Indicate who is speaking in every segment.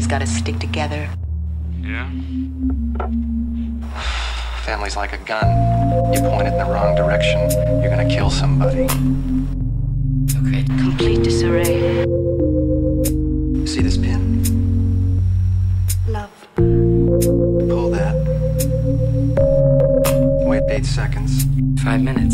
Speaker 1: Families gotta stick together.
Speaker 2: Yeah?
Speaker 3: Family's like a gun. You point it in the wrong direction, you're gonna kill somebody.
Speaker 1: Okay. Complete disarray.
Speaker 3: See this pin?
Speaker 1: Love.
Speaker 3: Pull that. Wait eight seconds.
Speaker 2: Five minutes.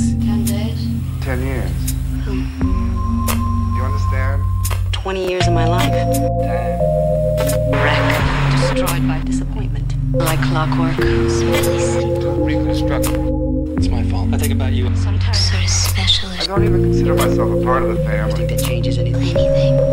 Speaker 1: clockwork.
Speaker 4: Don't
Speaker 2: reconstruct.
Speaker 3: It's my fault. I think about you.
Speaker 1: Sometimes.
Speaker 4: I'm sort of.
Speaker 2: I don't even consider myself a part of the family.
Speaker 1: Do you think that changes anything?
Speaker 4: Anything.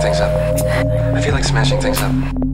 Speaker 3: smashing things up. I feel like smashing things up.